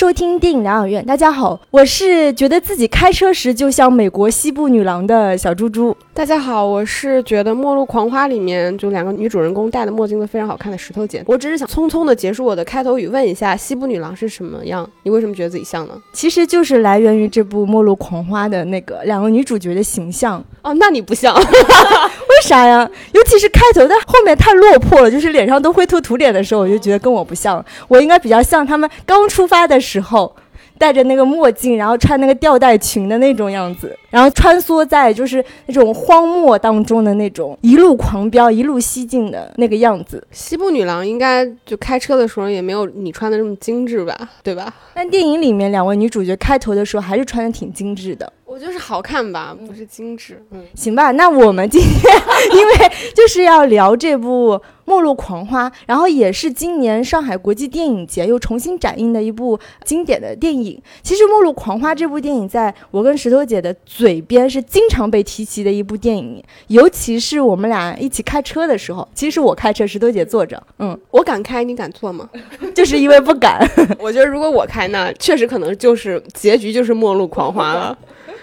收听电影疗养院。大家好，我是觉得自己开车时就像美国西部女郎的小猪猪。大家好，我是觉得《末路狂花》里面就两个女主人公戴的墨镜都非常好看的石头姐。我只是想匆匆的结束我的开头语，问一下西部女郎是什么样？你为什么觉得自己像呢？其实就是来源于这部《末路狂花》的那个两个女主角的形象。哦，那你不像，为 啥呀？尤其是开头，但后面太落魄了，就是脸上都灰头土脸的时候，我就觉得跟我不像。我应该比较像他们刚出发的时候。戴着那个墨镜，然后穿那个吊带裙的那种样子，然后穿梭在就是那种荒漠当中的那种一路狂飙、一路西进的那个样子。西部女郎应该就开车的时候也没有你穿的这么精致吧，对吧？但电影里面两位女主角开头的时候还是穿的挺精致的。我就是好看吧，不是精致。嗯，行吧，那我们今天因为就是要聊这部《末路狂花》，然后也是今年上海国际电影节又重新展映的一部经典的电影。其实《末路狂花》这部电影，在我跟石头姐的嘴边是经常被提起的一部电影，尤其是我们俩一起开车的时候。其实我开车，石头姐坐着。嗯，我敢开，你敢坐吗？就是因为不敢。我觉得如果我开，那确实可能就是结局就是末路狂花了。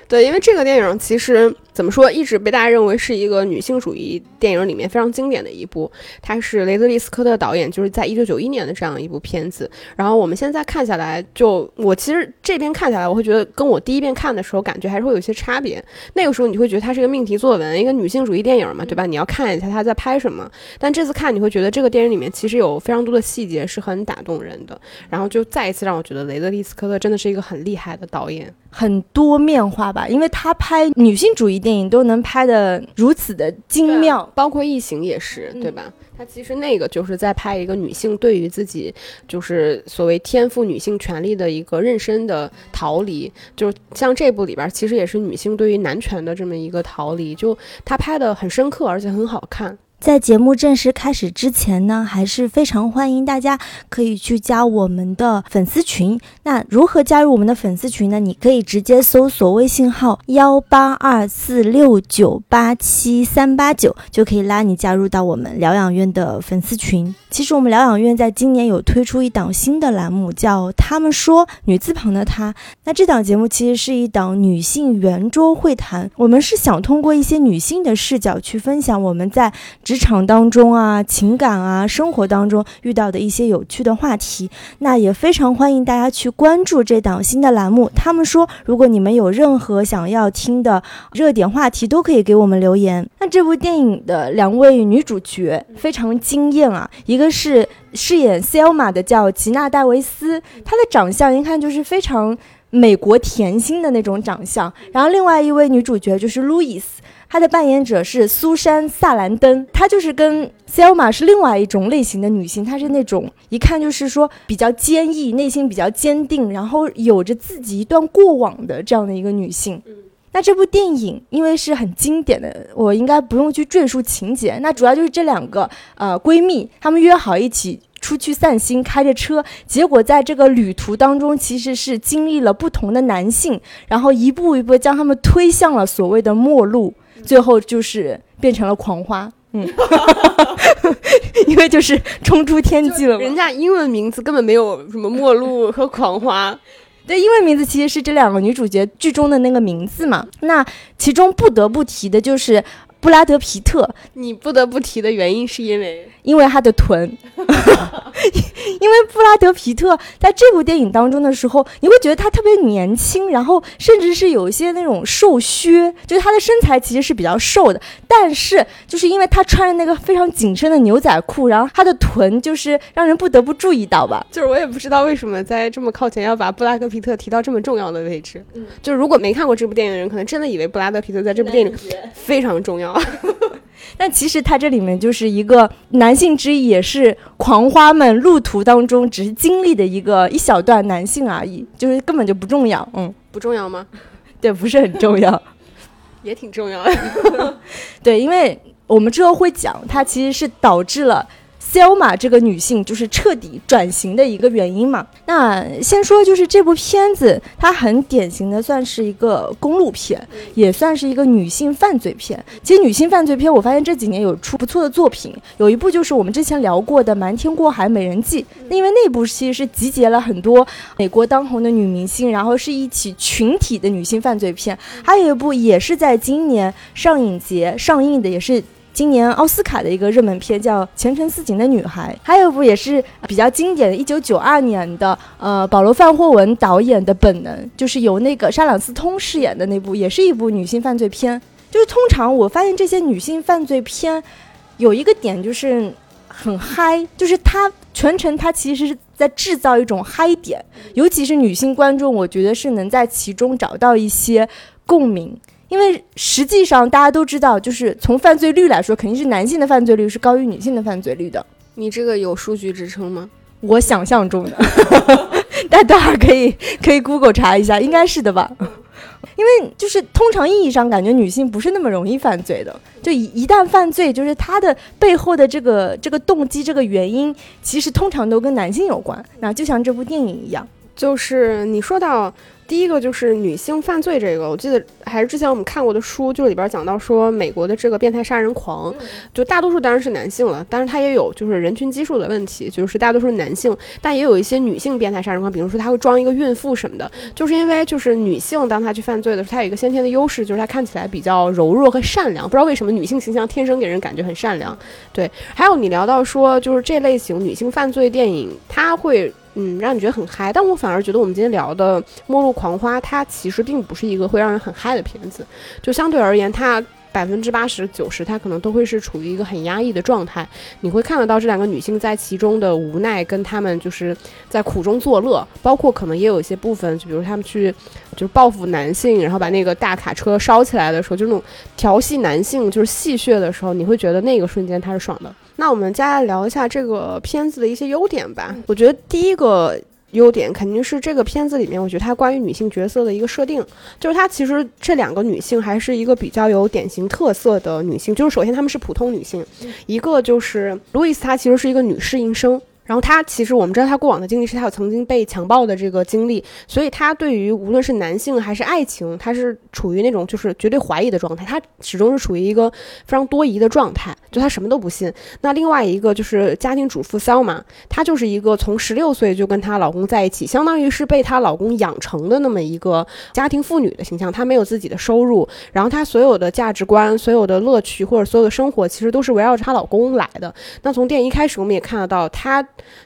对，因为这个电影其实。怎么说？一直被大家认为是一个女性主义电影里面非常经典的一部。它是雷德利·斯科特导演，就是在一九九一年的这样一部片子。然后我们现在看下来，就我其实这边看下来，我会觉得跟我第一遍看的时候感觉还是会有些差别。那个时候你会觉得它是一个命题作文，一个女性主义电影嘛，对吧？你要看一下他在拍什么。但这次看你会觉得这个电影里面其实有非常多的细节是很打动人的。然后就再一次让我觉得雷德利·斯科特真的是一个很厉害的导演，很多面化吧，因为他拍女性主义电影都能拍。的如此的精妙，包括异形也是，对吧？他其实那个就是在拍一个女性对于自己就是所谓天赋女性权利的一个妊娠的逃离，就像这部里边其实也是女性对于男权的这么一个逃离，就他拍的很深刻，而且很好看。在节目正式开始之前呢，还是非常欢迎大家可以去加我们的粉丝群。那如何加入我们的粉丝群呢？你可以直接搜索微信号幺八二四六九八七三八九，就可以拉你加入到我们疗养院的粉丝群。其实我们疗养院在今年有推出一档新的栏目，叫“他们说”，女字旁的她。那这档节目其实是一档女性圆桌会谈，我们是想通过一些女性的视角去分享我们在。职场当中啊，情感啊，生活当中遇到的一些有趣的话题，那也非常欢迎大家去关注这档新的栏目。他们说，如果你们有任何想要听的热点话题，都可以给我们留言。那这部电影的两位女主角非常惊艳啊，一个是饰演 Selma 的叫吉娜戴维斯，她的长相一看就是非常美国甜心的那种长相。然后另外一位女主角就是路易斯。她的扮演者是苏珊·萨兰登，她就是跟 Selma 是另外一种类型的女性，她是那种一看就是说比较坚毅，内心比较坚定，然后有着自己一段过往的这样的一个女性。那这部电影因为是很经典的，我应该不用去赘述情节。那主要就是这两个呃闺蜜，她们约好一起出去散心，开着车，结果在这个旅途当中，其实是经历了不同的男性，然后一步一步将他们推向了所谓的末路。最后就是变成了狂花，嗯，因为就是冲出天际了。人家英文名字根本没有什么末路和狂花，对，英文名字其实是这两个女主角剧中的那个名字嘛。那其中不得不提的就是布拉德皮特。你不得不提的原因是因为。因为他的臀，因为布拉德皮特在这部电影当中的时候，你会觉得他特别年轻，然后甚至是有一些那种瘦削，就是他的身材其实是比较瘦的，但是就是因为他穿着那个非常紧身的牛仔裤，然后他的臀就是让人不得不注意到吧。就是我也不知道为什么在这么靠前要把布拉德皮特提到这么重要的位置。嗯，就是如果没看过这部电影的人，可能真的以为布拉德皮特在这部电影非常重要。但其实他这里面就是一个男性之一，也是狂花们路途当中只是经历的一个一小段男性而已，就是根本就不重要。嗯，不重要吗？对，不是很重要，也挺重要的。对，因为我们之后会讲，它其实是导致了 Selma 这个女性就是彻底转型的一个原因嘛。那先说就是这部片子，它很典型的算是一个公路片，也算是一个女性犯罪片。其实女性犯罪片，我发现这几年有出不错的作品，有一部就是我们之前聊过的《瞒天过海：美人计》，因为那部其实是集结了很多美国当红的女明星，然后是一起群体的女性犯罪片。还有一部也是在今年上影节上映的，也是。今年奥斯卡的一个热门片叫《前程似锦的女孩》，还有一部也是比较经典的，一九九二年的，呃，保罗·范霍文导演的《本能》，就是由那个莎朗·斯通饰演的那部，也是一部女性犯罪片。就是通常我发现这些女性犯罪片有一个点就是很嗨，就是它全程它其实是在制造一种嗨点，尤其是女性观众，我觉得是能在其中找到一些共鸣。因为实际上大家都知道，就是从犯罪率来说，肯定是男性的犯罪率是高于女性的犯罪率的。你这个有数据支撑吗？我想象中的，大家待会儿可以可以 Google 查一下，应该是的吧？因为就是通常意义上，感觉女性不是那么容易犯罪的。就一一旦犯罪，就是她的背后的这个这个动机、这个原因，其实通常都跟男性有关。那就像这部电影一样，就是你说到。第一个就是女性犯罪这个，我记得还是之前我们看过的书，就是里边讲到说美国的这个变态杀人狂，就大多数当然是男性了，但是他也有就是人群基数的问题，就是大多数男性，但也有一些女性变态杀人狂，比如说他会装一个孕妇什么的，就是因为就是女性当她去犯罪的时候，她有一个先天的优势，就是她看起来比较柔弱和善良，不知道为什么女性形象天生给人感觉很善良。对，还有你聊到说就是这类型女性犯罪电影，它会。嗯，让你觉得很嗨，但我反而觉得我们今天聊的《末路狂花》，它其实并不是一个会让人很嗨的片子，就相对而言，它。百分之八十九十，它可能都会是处于一个很压抑的状态。你会看得到这两个女性在其中的无奈，跟她们就是在苦中作乐。包括可能也有一些部分，就比如她们去就是报复男性，然后把那个大卡车烧起来的时候，就那种调戏男性，就是戏谑的时候，你会觉得那个瞬间她是爽的。那我们接下来聊一下这个片子的一些优点吧。我觉得第一个。优点肯定是这个片子里面，我觉得它关于女性角色的一个设定，就是它其实这两个女性还是一个比较有典型特色的女性，就是首先她们是普通女性，一个就是路易斯，她其实是一个女适应生。然后她其实我们知道她过往的经历是她有曾经被强暴的这个经历，所以她对于无论是男性还是爱情，她是处于那种就是绝对怀疑的状态，她始终是处于一个非常多疑的状态，就他什么都不信。那另外一个就是家庭主妇 Selma，她就是一个从十六岁就跟她老公在一起，相当于是被她老公养成的那么一个家庭妇女的形象。她没有自己的收入，然后她所有的价值观、所有的乐趣或者所有的生活，其实都是围绕着她老公来的。那从电影一开始，我们也看得到她。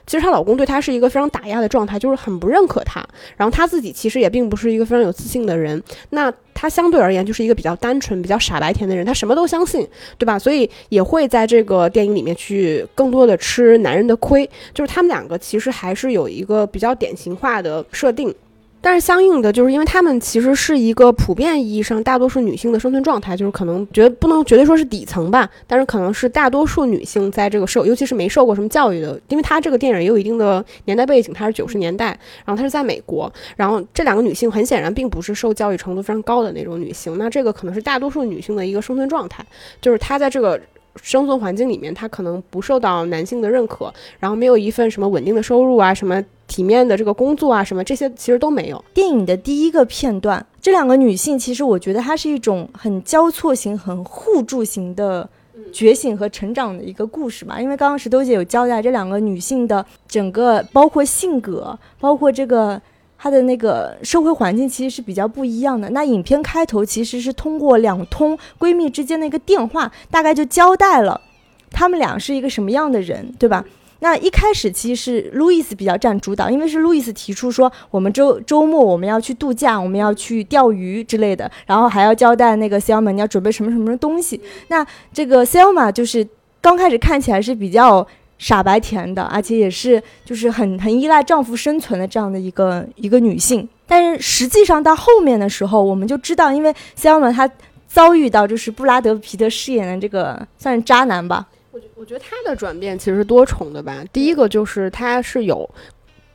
其实她老公对她是一个非常打压的状态，就是很不认可她。然后她自己其实也并不是一个非常有自信的人。那他相对而言就是一个比较单纯、比较傻白甜的人，他什么都相信，对吧？所以也会在这个电影里面去更多的吃男人的亏。就是他们两个其实还是有一个比较典型化的设定。但是相应的，就是因为他们其实是一个普遍意义上大多数女性的生存状态，就是可能绝不能绝对说是底层吧，但是可能是大多数女性在这个受，尤其是没受过什么教育的，因为她这个电影也有一定的年代背景，它是九十年代，然后它是在美国，然后这两个女性很显然并不是受教育程度非常高的那种女性，那这个可能是大多数女性的一个生存状态，就是她在这个。生存环境里面，她可能不受到男性的认可，然后没有一份什么稳定的收入啊，什么体面的这个工作啊，什么这些其实都没有。电影的第一个片段，这两个女性其实我觉得它是一种很交错型、很互助型的觉醒和成长的一个故事吧。因为刚刚石头姐有交代这两个女性的整个，包括性格，包括这个。她的那个社会环境其实是比较不一样的。那影片开头其实是通过两通闺蜜之间的一个电话，大概就交代了她们俩是一个什么样的人，对吧？那一开始其实是路易斯比较占主导，因为是路易斯提出说我们周周末我们要去度假，我们要去钓鱼之类的，然后还要交代那个 Selma 你要准备什么什么东西。那这个 Selma 就是刚开始看起来是比较。傻白甜的，而且也是就是很很依赖丈夫生存的这样的一个一个女性，但是实际上到后面的时候，我们就知道，因为肖恩她遭遇到就是布拉德皮特饰演的这个算是渣男吧。我觉我觉得她的转变其实是多重的吧。第一个就是她是有。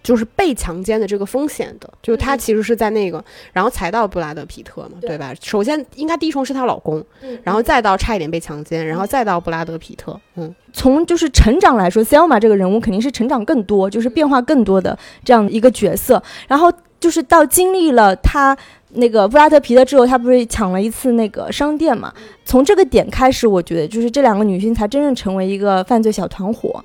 就是被强奸的这个风险的，就是她其实是在那个，然后才到布拉德皮特嘛，对吧？首先应该第一重是她老公，然后再到差一点被强奸，然后再到布拉德皮特，嗯。从就是成长来说，Selma 这个人物肯定是成长更多，就是变化更多的这样一个角色。然后就是到经历了他那个布拉德皮特之后，他不是抢了一次那个商店嘛？从这个点开始，我觉得就是这两个女性才真正成为一个犯罪小团伙。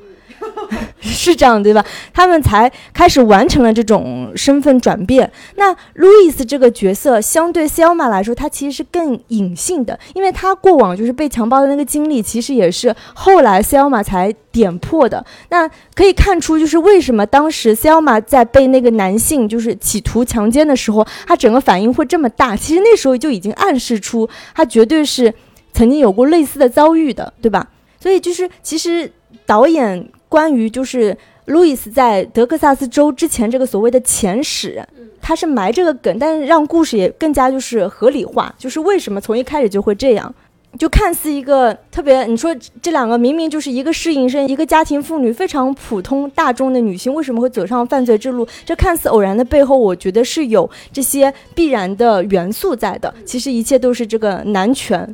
是这样对吧？他们才开始完成了这种身份转变。那路易斯这个角色相对 Selma 来说，他其实是更隐性的，因为他过往就是被强暴的那个经历，其实也是后来 Selma 才点破的。那可以看出，就是为什么当时 Selma 在被那个男性就是企图强奸的时候，他整个反应会这么大。其实那时候就已经暗示出他绝对是曾经有过类似的遭遇的，对吧？所以就是其实导演。关于就是路易斯在德克萨斯州之前这个所谓的前史，他是埋这个梗，但是让故事也更加就是合理化，就是为什么从一开始就会这样，就看似一个特别，你说这两个明明就是一个适应生，一个家庭妇女，非常普通大众的女性，为什么会走上犯罪之路？这看似偶然的背后，我觉得是有这些必然的元素在的。其实一切都是这个男权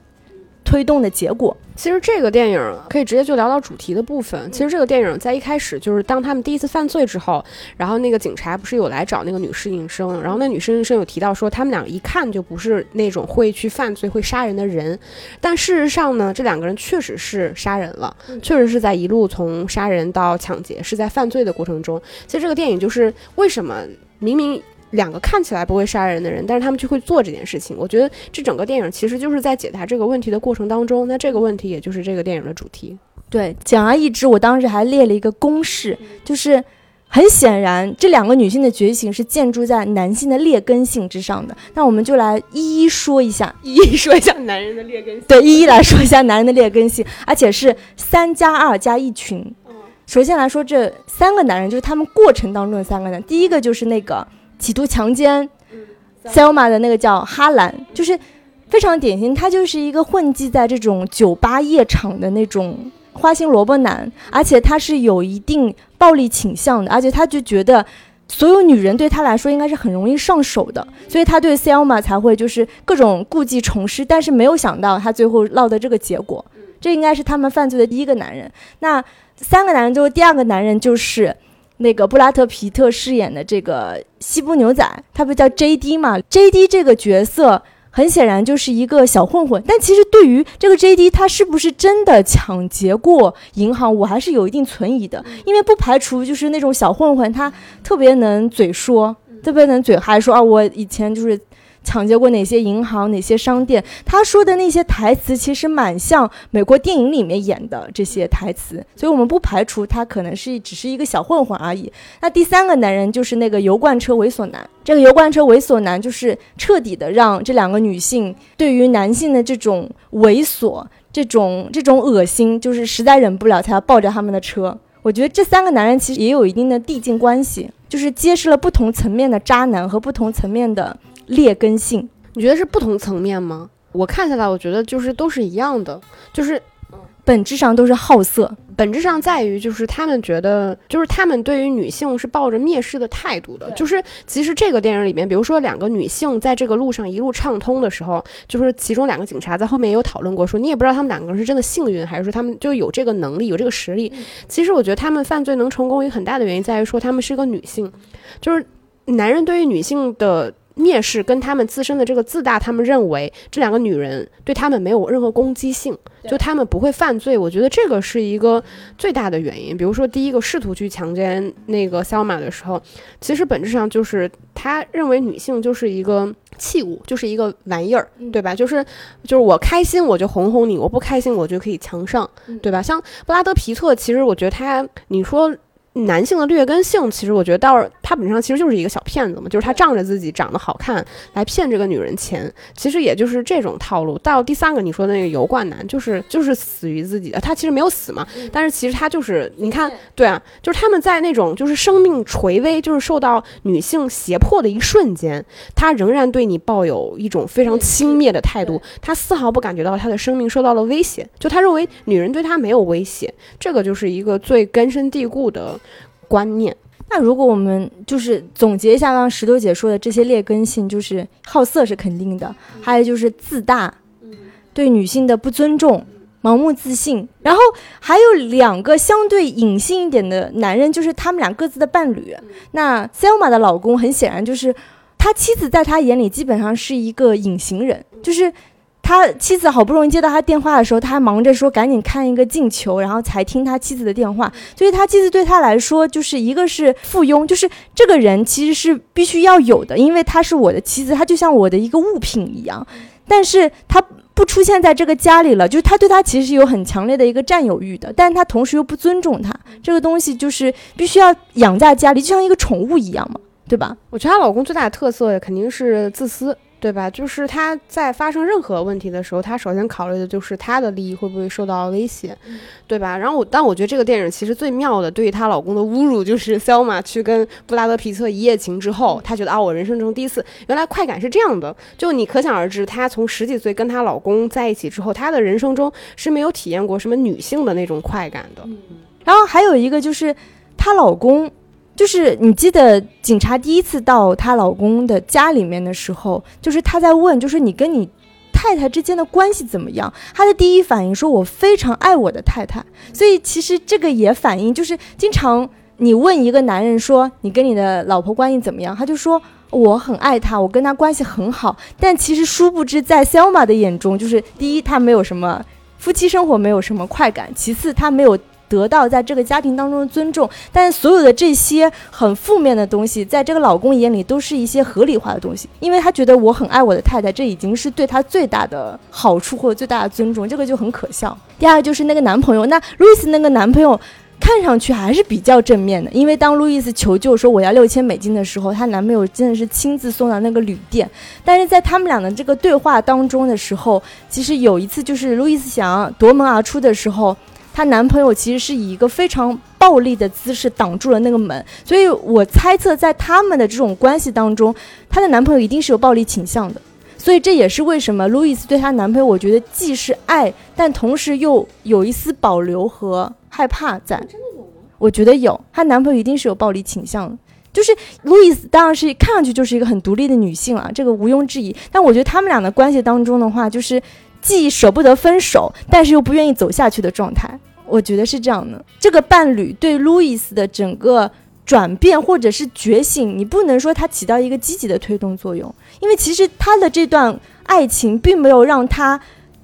推动的结果。其实这个电影可以直接就聊到主题的部分。其实这个电影在一开始就是当他们第一次犯罪之后，然后那个警察不是有来找那个女侍应生，然后那女侍应生有提到说他们俩一看就不是那种会去犯罪、会杀人的人。但事实上呢，这两个人确实是杀人了，确实是在一路从杀人到抢劫，是在犯罪的过程中。其实这个电影就是为什么明明。两个看起来不会杀人的人，但是他们就会做这件事情。我觉得这整个电影其实就是在解答这个问题的过程当中，那这个问题也就是这个电影的主题。对，简而易之。我当时还列了一个公式，就是很显然这两个女性的觉醒是建筑在男性的劣根性之上的。那我们就来一一说一下，一一说一下男人的劣根性。对，一一来说一下男人的劣根性，而且是三加二加一群。首先来说这三个男人，就是他们过程当中的三个男。第一个就是那个。企图强奸 Selma 的那个叫哈兰，就是非常典型，他就是一个混迹在这种酒吧夜场的那种花心萝卜男，而且他是有一定暴力倾向的，而且他就觉得所有女人对他来说应该是很容易上手的，所以他对 Selma 才会就是各种故技重施，但是没有想到他最后落得这个结果，这应该是他们犯罪的第一个男人。那三个男人之后，第二个男人就是。那个布拉特皮特饰演的这个西部牛仔，他不叫 J.D. 嘛？J.D. 这个角色很显然就是一个小混混，但其实对于这个 J.D. 他是不是真的抢劫过银行，我还是有一定存疑的，因为不排除就是那种小混混，他特别能嘴说，特别能嘴嗨，说啊，我以前就是。抢劫过哪些银行、哪些商店？他说的那些台词其实蛮像美国电影里面演的这些台词，所以我们不排除他可能是只是一个小混混而已。那第三个男人就是那个油罐车猥琐男，这个油罐车猥琐男就是彻底的让这两个女性对于男性的这种猥琐、这种这种恶心，就是实在忍不了才要抱着他们的车。我觉得这三个男人其实也有一定的递进关系，就是揭示了不同层面的渣男和不同层面的。劣根性，你觉得是不同层面吗？我看下来，我觉得就是都是一样的，就是本质上都是好色，本质上在于就是他们觉得，就是他们对于女性是抱着蔑视的态度的。就是其实这个电影里面，比如说两个女性在这个路上一路畅通的时候，就是其中两个警察在后面也有讨论过，说你也不知道他们两个人是真的幸运，还是说他们就有这个能力、有这个实力。其实我觉得他们犯罪能成功，一个很大的原因在于说他们是个女性，就是男人对于女性的。蔑视跟他们自身的这个自大，他们认为这两个女人对他们没有任何攻击性，就他们不会犯罪。我觉得这个是一个最大的原因。比如说，第一个试图去强奸那个肖马的时候，其实本质上就是他认为女性就是一个器物，就是一个玩意儿，对吧？就是就是我开心我就哄哄你，我不开心我就可以强上，对吧？像布拉德皮特，其实我觉得他，你说。男性的劣根性，其实我觉得倒是他本质上其实就是一个小骗子嘛，就是他仗着自己长得好看来骗这个女人钱，其实也就是这种套路。到第三个你说的那个油罐男，就是就是死于自己的，他其实没有死嘛，但是其实他就是你看，对啊，就是他们在那种就是生命垂危，就是受到女性胁迫的一瞬间，他仍然对你抱有一种非常轻蔑的态度，他丝毫不感觉到他的生命受到了威胁，就他认为女人对他没有威胁，这个就是一个最根深蒂固的。观念，那如果我们就是总结一下刚刚石头姐说的这些劣根性，就是好色是肯定的，还有就是自大，对女性的不尊重。盲目自信，然后还有两个相对隐性一点的男人，就是他们俩各自的伴侣。那 Selma 的老公很显然就是他妻子，在他眼里基本上是一个隐形人，就是他妻子好不容易接到他电话的时候，他还忙着说赶紧看一个进球，然后才听他妻子的电话。所以他妻子对他来说，就是一个是附庸，就是这个人其实是必须要有的，因为他是我的妻子，他就像我的一个物品一样。但是他。不出现在这个家里了，就是他对他其实是有很强烈的一个占有欲的，但是他同时又不尊重他，这个东西就是必须要养在家里，就像一个宠物一样嘛，对吧？我觉得她老公最大的特色肯定是自私。对吧？就是她在发生任何问题的时候，她首先考虑的就是她的利益会不会受到威胁，对吧？然后我，但我觉得这个电影其实最妙的，对于她老公的侮辱，就是 Selma 去跟布拉德皮特一夜情之后，她觉得啊，我人生中第一次，原来快感是这样的。就你可想而知，她从十几岁跟她老公在一起之后，她的人生中是没有体验过什么女性的那种快感的。然后还有一个就是她老公。就是你记得警察第一次到她老公的家里面的时候，就是他在问，就是你跟你太太之间的关系怎么样？他的第一反应说：“我非常爱我的太太。”所以其实这个也反映，就是经常你问一个男人说：“你跟你的老婆关系怎么样？”他就说：“我很爱她，我跟她关系很好。”但其实殊不知，在 Selma 的眼中，就是第一，他没有什么夫妻生活，没有什么快感；其次，他没有。得到在这个家庭当中的尊重，但所有的这些很负面的东西，在这个老公眼里都是一些合理化的东西，因为他觉得我很爱我的太太，这已经是对他最大的好处或者最大的尊重，这个就很可笑。第二就是那个男朋友，那路易斯那个男朋友看上去还是比较正面的，因为当路易斯求救说我要六千美金的时候，她男朋友真的是亲自送到那个旅店。但是在他们俩的这个对话当中的时候，其实有一次就是路易斯想要夺门而出的时候。她男朋友其实是以一个非常暴力的姿势挡住了那个门，所以我猜测在他们的这种关系当中，她的男朋友一定是有暴力倾向的，所以这也是为什么路易斯对她男朋友，我觉得既是爱，但同时又有一丝保留和害怕在。真的有吗？我觉得有，她男朋友一定是有暴力倾向的，就是路易斯当然是看上去就是一个很独立的女性了，这个毋庸置疑。但我觉得他们俩的关系当中的话，就是既舍不得分手，但是又不愿意走下去的状态。我觉得是这样的，这个伴侣对路易斯的整个转变或者是觉醒，你不能说他起到一个积极的推动作用，因为其实他的这段爱情并没有让他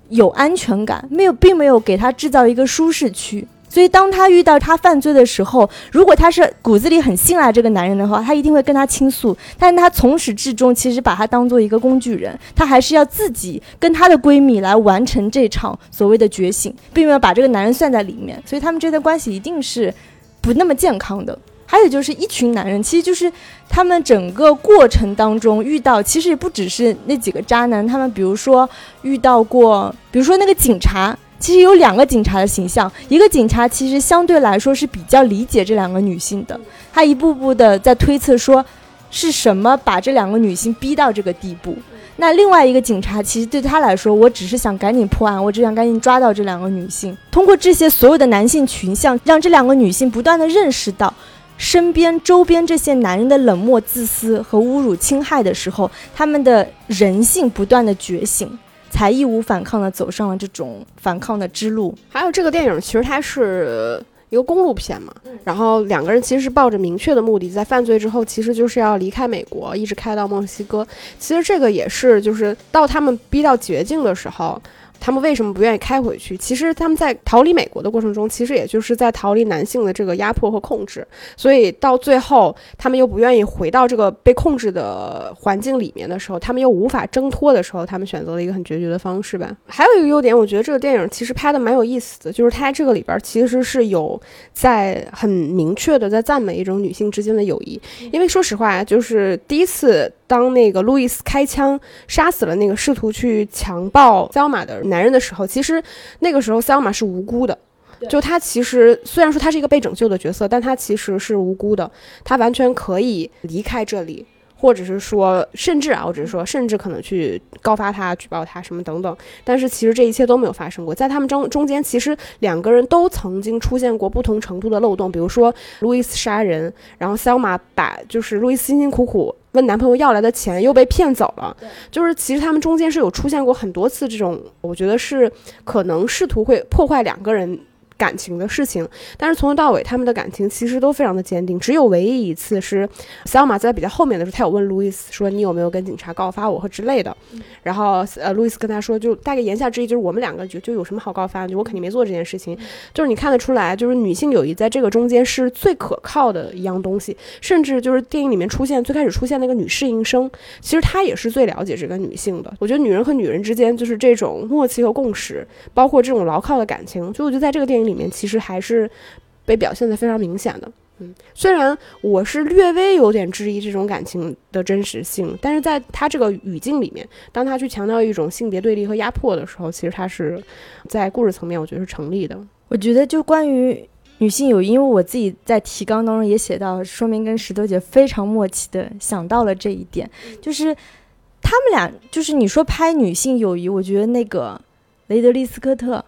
有安全感，没有，并没有给他制造一个舒适区。所以，当他遇到他犯罪的时候，如果他是骨子里很信赖这个男人的话，他一定会跟他倾诉。但他从始至终其实把他当做一个工具人，他还是要自己跟他的闺蜜来完成这场所谓的觉醒，并没有把这个男人算在里面。所以他们这段关系一定是不那么健康的。还有就是一群男人，其实就是他们整个过程当中遇到，其实也不只是那几个渣男，他们比如说遇到过，比如说那个警察。其实有两个警察的形象，一个警察其实相对来说是比较理解这两个女性的，他一步步的在推测说，是什么把这两个女性逼到这个地步。那另外一个警察其实对他来说，我只是想赶紧破案，我只想赶紧抓到这两个女性。通过这些所有的男性群像，让这两个女性不断的认识到，身边周边这些男人的冷漠、自私和侮辱、侵害的时候，他们的人性不断的觉醒。才义无反抗的走上了这种反抗的之路。还有这个电影，其实它是一个公路片嘛，然后两个人其实是抱着明确的目的，在犯罪之后，其实就是要离开美国，一直开到墨西哥。其实这个也是，就是到他们逼到绝境的时候。他们为什么不愿意开回去？其实他们在逃离美国的过程中，其实也就是在逃离男性的这个压迫和控制。所以到最后，他们又不愿意回到这个被控制的环境里面的时候，他们又无法挣脱的时候，他们选择了一个很决绝的方式吧。还有一个优点，我觉得这个电影其实拍的蛮有意思的，就是它这个里边其实是有在很明确的在赞美一种女性之间的友谊。因为说实话，就是第一次。当那个路易斯开枪杀死了那个试图去强暴肖马的男人的时候，其实那个时候肖马是无辜的。就他其实虽然说他是一个被拯救的角色，但他其实是无辜的。他完全可以离开这里。或者是说，甚至啊，我只是说，甚至可能去告发他、举报他什么等等。但是其实这一切都没有发生过，在他们中中间，其实两个人都曾经出现过不同程度的漏洞，比如说路易斯杀人，然后 Selma 把就是路易斯辛辛苦苦问男朋友要来的钱又被骗走了，就是其实他们中间是有出现过很多次这种，我觉得是可能试图会破坏两个人。感情的事情，但是从头到尾，他们的感情其实都非常的坚定。只有唯一一次是小马在比较后面的时候，他有问路易斯说：“你有没有跟警察告发我和之类的？”然后呃，路易斯跟他说，就大概言下之意就是我们两个就就有什么好告发？就我肯定没做这件事情。就是你看得出来，就是女性友谊在这个中间是最可靠的一样东西。甚至就是电影里面出现最开始出现那个女侍应生，其实她也是最了解这个女性的。我觉得女人和女人之间就是这种默契和共识，包括这种牢靠的感情。所以我觉得在这个电影里。里面其实还是被表现的非常明显的，嗯，虽然我是略微有点质疑这种感情的真实性，但是在他这个语境里面，当他去强调一种性别对立和压迫的时候，其实他是在故事层面，我觉得是成立的。我觉得就关于女性友谊，因为我自己在提纲当中也写到，说明跟石头姐非常默契的想到了这一点，就是他们俩，就是你说拍女性友谊，我觉得那个雷德利·斯科特。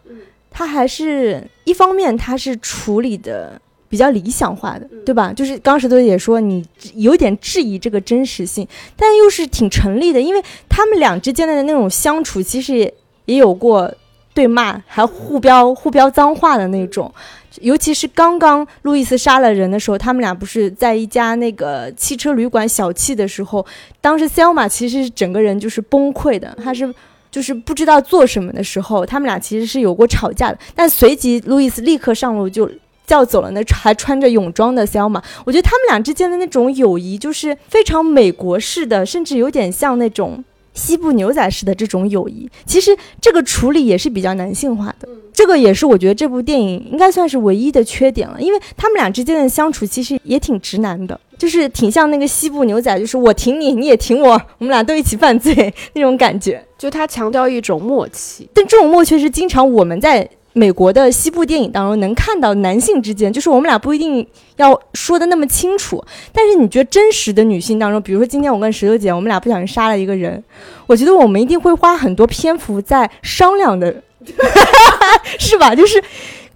他还是一方面，他是处理的比较理想化的，对吧？就是刚石头也说你有点质疑这个真实性，但又是挺成立的，因为他们俩之间的那种相处，其实也有过对骂，还互飙互飙脏话的那种。尤其是刚刚路易斯杀了人的时候，他们俩不是在一家那个汽车旅馆小憩的时候，当时 Selma 其实整个人就是崩溃的，他是。就是不知道做什么的时候，他们俩其实是有过吵架的。但随即路易斯立刻上路就叫走了那还穿着泳装的肖马。我觉得他们俩之间的那种友谊就是非常美国式的，甚至有点像那种西部牛仔式的这种友谊。其实这个处理也是比较男性化的。这个也是我觉得这部电影应该算是唯一的缺点了，因为他们俩之间的相处其实也挺直男的。就是挺像那个西部牛仔，就是我挺你，你也挺我，我们俩都一起犯罪那种感觉。就他强调一种默契，但这种默契是经常我们在美国的西部电影当中能看到男性之间，就是我们俩不一定要说的那么清楚。但是你觉得真实的女性当中，比如说今天我跟石榴姐，我们俩不小心杀了一个人，我觉得我们一定会花很多篇幅在商量的，是吧？就是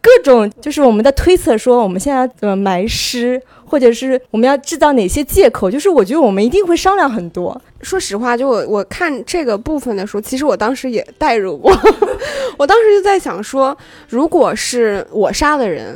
各种就是我们在推测，说我们现在怎么埋尸。或者是我们要制造哪些借口？就是我觉得我们一定会商量很多。说实话，就我我看这个部分的时候，其实我当时也代入过。我当时就在想说，如果是我杀的人，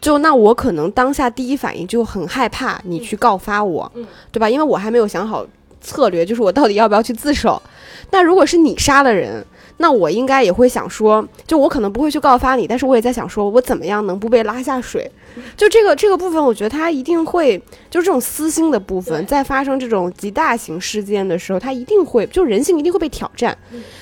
就那我可能当下第一反应就很害怕你去告发我，对吧？因为我还没有想好策略，就是我到底要不要去自首。那如果是你杀的人，那我应该也会想说，就我可能不会去告发你，但是我也在想说，我怎么样能不被拉下水？就这个这个部分，我觉得他一定会，就是这种私心的部分，在发生这种极大型事件的时候，他一定会，就人性一定会被挑战。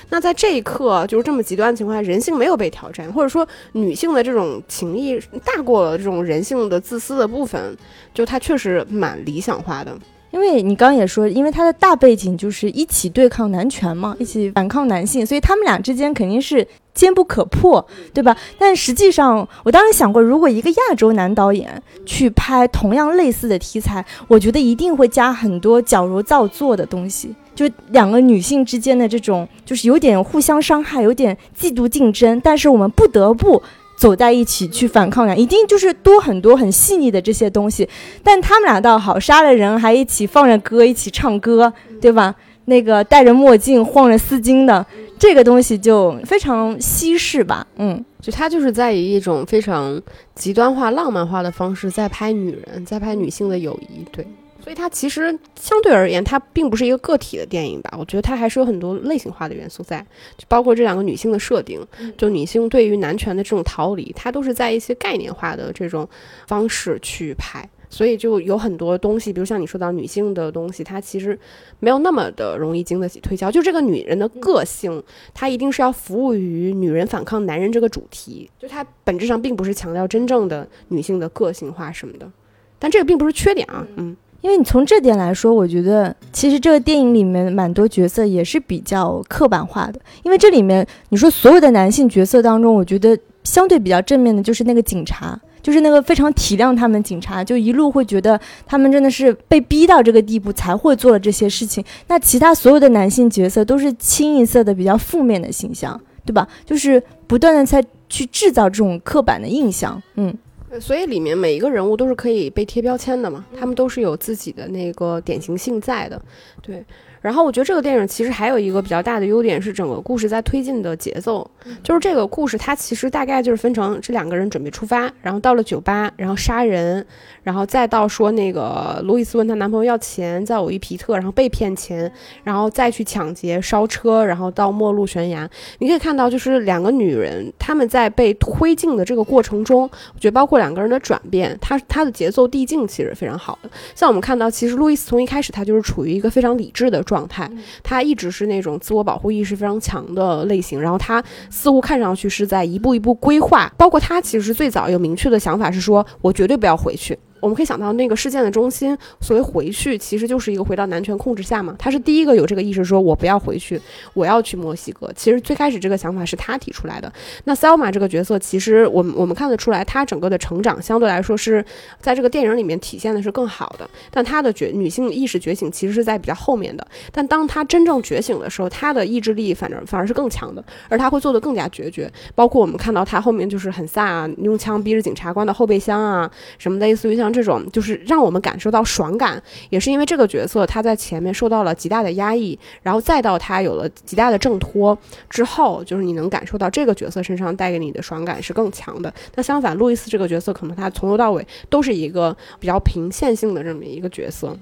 那在这一刻，就是这么极端的情况下，人性没有被挑战，或者说女性的这种情谊大过了这种人性的自私的部分，就它确实蛮理想化的。因为你刚刚也说，因为它的大背景就是一起对抗男权嘛，一起反抗男性，所以他们俩之间肯定是坚不可破，对吧？但实际上，我当时想过，如果一个亚洲男导演去拍同样类似的题材，我觉得一定会加很多矫揉造作的东西，就两个女性之间的这种，就是有点互相伤害，有点嫉妒竞争，但是我们不得不。走在一起去反抗呀，一定就是多很多很细腻的这些东西，但他们俩倒好，杀了人还一起放着歌一起唱歌，对吧？那个戴着墨镜晃着丝巾的这个东西就非常西式吧，嗯，就他就是在以一种非常极端化、浪漫化的方式在拍女人，在拍女性的友谊，对。所以它其实相对而言，它并不是一个个体的电影吧？我觉得它还是有很多类型化的元素在，就包括这两个女性的设定，就女性对于男权的这种逃离，它都是在一些概念化的这种方式去拍。所以就有很多东西，比如像你说到女性的东西，它其实没有那么的容易经得起推敲。就这个女人的个性，它一定是要服务于女人反抗男人这个主题，就它本质上并不是强调真正的女性的个性化什么的。但这个并不是缺点啊，嗯。因为你从这点来说，我觉得其实这个电影里面蛮多角色也是比较刻板化的。因为这里面你说所有的男性角色当中，我觉得相对比较正面的就是那个警察，就是那个非常体谅他们警察，就一路会觉得他们真的是被逼到这个地步才会做了这些事情。那其他所有的男性角色都是清一色的比较负面的形象，对吧？就是不断的在去制造这种刻板的印象，嗯。所以里面每一个人物都是可以被贴标签的嘛，他们都是有自己的那个典型性在的，对。然后我觉得这个电影其实还有一个比较大的优点是整个故事在推进的节奏，就是这个故事它其实大概就是分成这两个人准备出发，然后到了酒吧，然后杀人，然后再到说那个路易斯问她男朋友要钱，在偶遇皮特，然后被骗钱，然后再去抢劫烧车，然后到末路悬崖。你可以看到就是两个女人她们在被推进的这个过程中，我觉得包括两个人的转变，它它的节奏递进其实非常好的。像我们看到，其实路易斯从一开始她就是处于一个非常理智的。状态，他一直是那种自我保护意识非常强的类型，然后他似乎看上去是在一步一步规划，包括他其实最早有明确的想法是说，我绝对不要回去。我们可以想到，那个事件的中心，所谓回去，其实就是一个回到男权控制下嘛。他是第一个有这个意识，说我不要回去，我要去墨西哥。其实最开始这个想法是他提出来的。那 Selma 这个角色，其实我们我们看得出来，她整个的成长相对来说是在这个电影里面体现的是更好的。但她的觉女性意识觉醒其实是在比较后面的。但当她真正觉醒的时候，她的意志力反正反而是更强的，而她会做的更加决绝。包括我们看到她后面就是很飒啊，用枪逼着警察关到后备箱啊，什么类似于像。这种就是让我们感受到爽感，也是因为这个角色他在前面受到了极大的压抑，然后再到他有了极大的挣脱之后，就是你能感受到这个角色身上带给你的爽感是更强的。那相反，路易斯这个角色可能他从头到尾都是一个比较平线性的这么一个角色。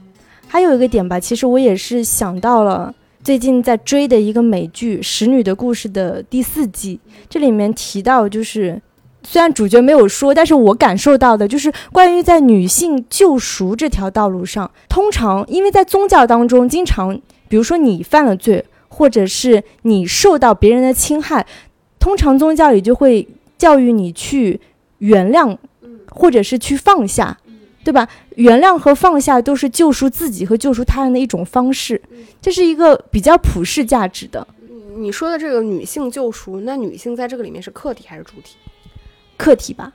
还有一个点吧，其实我也是想到了最近在追的一个美剧《使女的故事》的第四季，这里面提到就是。虽然主角没有说，但是我感受到的就是关于在女性救赎这条道路上，通常因为在宗教当中，经常比如说你犯了罪，或者是你受到别人的侵害，通常宗教里就会教育你去原谅，或者是去放下，对吧？原谅和放下都是救赎自己和救赎他人的一种方式，这是一个比较普世价值的。你说的这个女性救赎，那女性在这个里面是客体还是主体？客体吧，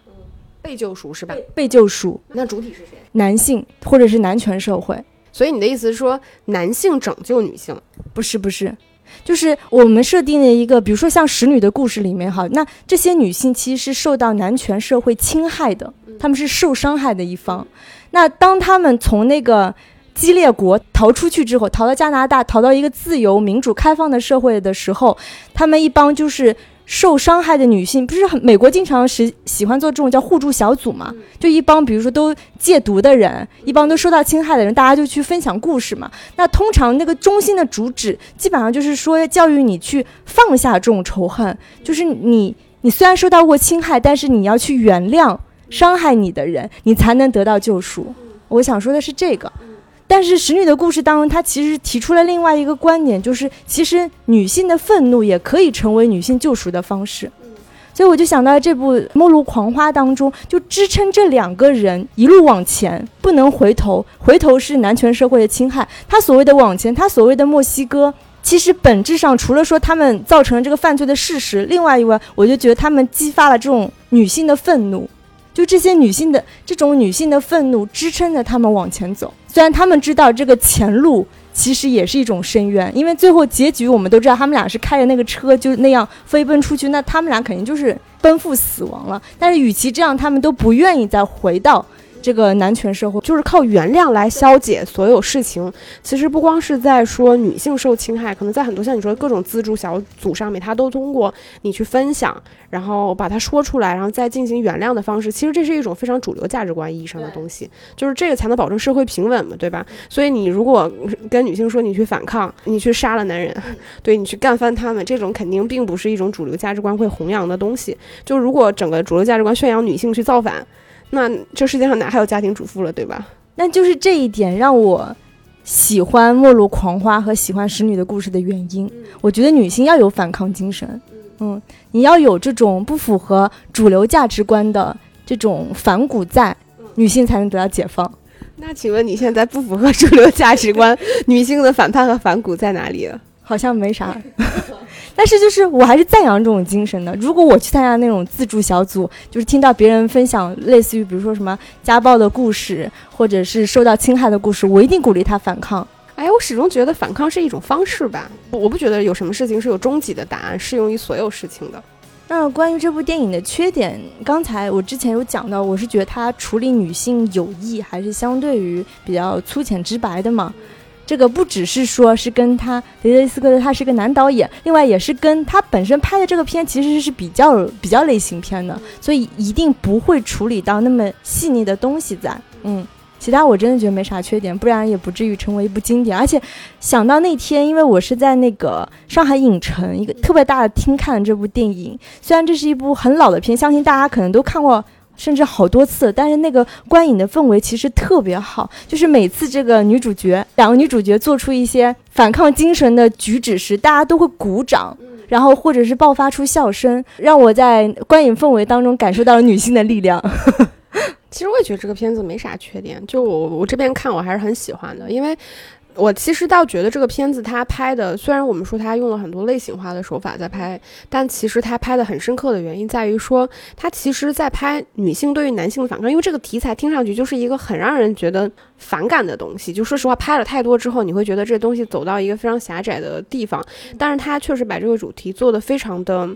被救赎是吧？被救赎，那主体是谁？男性或者是男权社会。所以你的意思是说，男性拯救女性？不是，不是，就是我们设定的一个，比如说像使女的故事里面，哈，那这些女性其实是受到男权社会侵害的，她们是受伤害的一方。那当他们从那个激烈国逃出去之后，逃到加拿大，逃到一个自由、民主、开放的社会的时候，他们一帮就是。受伤害的女性不是很美国经常是喜欢做这种叫互助小组嘛？就一帮比如说都戒毒的人，一帮都受到侵害的人，大家就去分享故事嘛。那通常那个中心的主旨基本上就是说教育你去放下这种仇恨，就是你你虽然受到过侵害，但是你要去原谅伤害你的人，你才能得到救赎。我想说的是这个。但是《使女的故事》当中，她其实提出了另外一个观点，就是其实女性的愤怒也可以成为女性救赎的方式。所以我就想到这部《末路狂花》当中，就支撑这两个人一路往前，不能回头，回头是男权社会的侵害。他所谓的往前，他所谓的墨西哥，其实本质上除了说他们造成了这个犯罪的事实，另外一外，我就觉得他们激发了这种女性的愤怒。就这些女性的这种女性的愤怒支撑着她们往前走，虽然他们知道这个前路其实也是一种深渊，因为最后结局我们都知道，他们俩是开着那个车就那样飞奔出去，那他们俩肯定就是奔赴死亡了。但是与其这样，他们都不愿意再回到。这个男权社会就是靠原谅来消解所有事情。其实不光是在说女性受侵害，可能在很多像你说的各种自助小组上面，他都通过你去分享，然后把它说出来，然后再进行原谅的方式。其实这是一种非常主流价值观意义上的东西，就是这个才能保证社会平稳嘛，对吧？所以你如果跟女性说你去反抗，你去杀了男人，对你去干翻他们，这种肯定并不是一种主流价值观会弘扬的东西。就如果整个主流价值观宣扬女性去造反。那这世界上哪还有家庭主妇了，对吧？那就是这一点让我喜欢《末路狂花》和喜欢《使女的故事》的原因。我觉得女性要有反抗精神，嗯，你要有这种不符合主流价值观的这种反骨在，女性才能得到解放。那请问你现在不符合主流价值观，女性的反叛和反骨在哪里？好像没啥。但是就是我还是赞扬这种精神的。如果我去参加那种自助小组，就是听到别人分享类似于比如说什么家暴的故事，或者是受到侵害的故事，我一定鼓励他反抗。哎，我始终觉得反抗是一种方式吧，我不觉得有什么事情是有终极的答案，适用于所有事情的。那关于这部电影的缺点，刚才我之前有讲到，我是觉得它处理女性友谊还是相对于比较粗浅直白的嘛。这个不只是说是跟他雷德利·斯科特他是个男导演，另外也是跟他本身拍的这个片其实是比较比较类型片的，所以一定不会处理到那么细腻的东西在。嗯，其他我真的觉得没啥缺点，不然也不至于成为一部经典。而且想到那天，因为我是在那个上海影城一个特别大的厅看的这部电影，虽然这是一部很老的片，相信大家可能都看过。甚至好多次，但是那个观影的氛围其实特别好，就是每次这个女主角两个女主角做出一些反抗精神的举止时，大家都会鼓掌，然后或者是爆发出笑声，让我在观影氛围当中感受到了女性的力量。其实我也觉得这个片子没啥缺点，就我我这边看我还是很喜欢的，因为。我其实倒觉得这个片子他拍的，虽然我们说他用了很多类型化的手法在拍，但其实他拍的很深刻的原因在于说，他其实在拍女性对于男性的反抗，因为这个题材听上去就是一个很让人觉得反感的东西。就说实话，拍了太多之后，你会觉得这东西走到一个非常狭窄的地方，但是他确实把这个主题做得非常的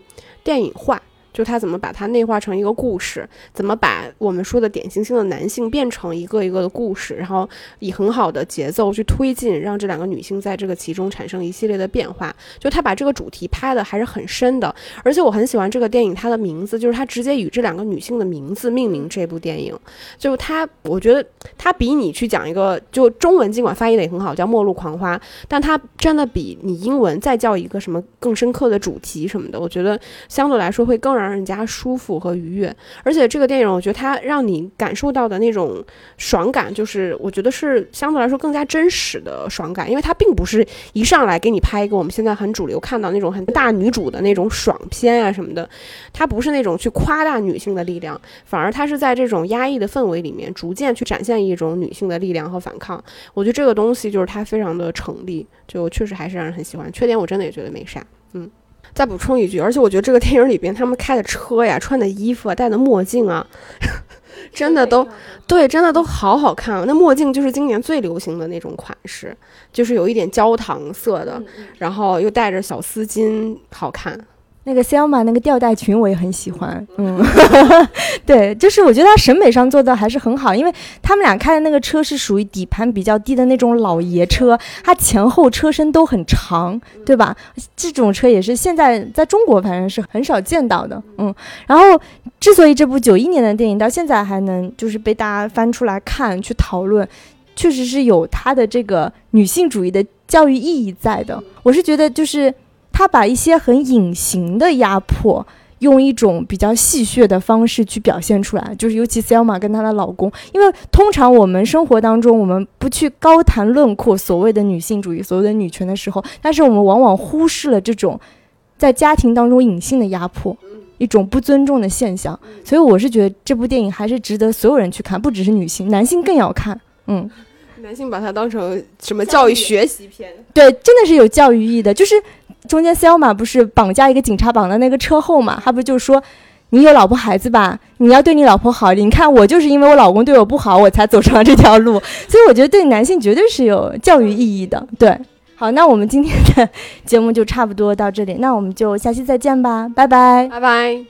电影化。就他怎么把它内化成一个故事，怎么把我们说的典型性的男性变成一个一个的故事，然后以很好的节奏去推进，让这两个女性在这个其中产生一系列的变化。就他把这个主题拍的还是很深的，而且我很喜欢这个电影，它的名字就是他直接与这两个女性的名字命名这部电影。就他，我觉得他比你去讲一个就中文尽管翻译的也很好，叫《末路狂花》，但他真的比你英文再叫一个什么更深刻的主题什么的，我觉得相对来说会更让。让人家舒服和愉悦，而且这个电影，我觉得它让你感受到的那种爽感，就是我觉得是相对来说更加真实的爽感，因为它并不是一上来给你拍一个我们现在很主流看到那种很大女主的那种爽片啊什么的，它不是那种去夸大女性的力量，反而它是在这种压抑的氛围里面，逐渐去展现一种女性的力量和反抗。我觉得这个东西就是它非常的成立，就确实还是让人很喜欢。缺点我真的也觉得没啥，嗯。再补充一句，而且我觉得这个电影里边他们开的车呀、穿的衣服啊、戴的墨镜啊，真的都对，真的都好好看啊！那墨镜就是今年最流行的那种款式，就是有一点焦糖色的，然后又带着小丝巾，好看。那个 Selma 那个吊带裙我也很喜欢，嗯，对，就是我觉得他审美上做的还是很好，因为他们俩开的那个车是属于底盘比较低的那种老爷车，它前后车身都很长，对吧？这种车也是现在在中国反正是很少见到的，嗯。然后，之所以这部九一年的电影到现在还能就是被大家翻出来看去讨论，确实是有它的这个女性主义的教育意义在的。我是觉得就是。他把一些很隐形的压迫，用一种比较戏谑的方式去表现出来，就是尤其 Selma 跟她的老公，因为通常我们生活当中，我们不去高谈论阔所谓的女性主义、所谓的女权的时候，但是我们往往忽视了这种在家庭当中隐性的压迫，一种不尊重的现象。所以我是觉得这部电影还是值得所有人去看，不只是女性，男性更要看。嗯，男性把它当成什么教育学习片？对，真的是有教育意义的，就是。中间司马不是绑架一个警察绑在那个车后嘛？他不就说，你有老婆孩子吧？你要对你老婆好点。你看我就是因为我老公对我不好，我才走上了这条路。所以我觉得对男性绝对是有教育意义的。对，好，那我们今天的节目就差不多到这里，那我们就下期再见吧，拜拜，拜拜。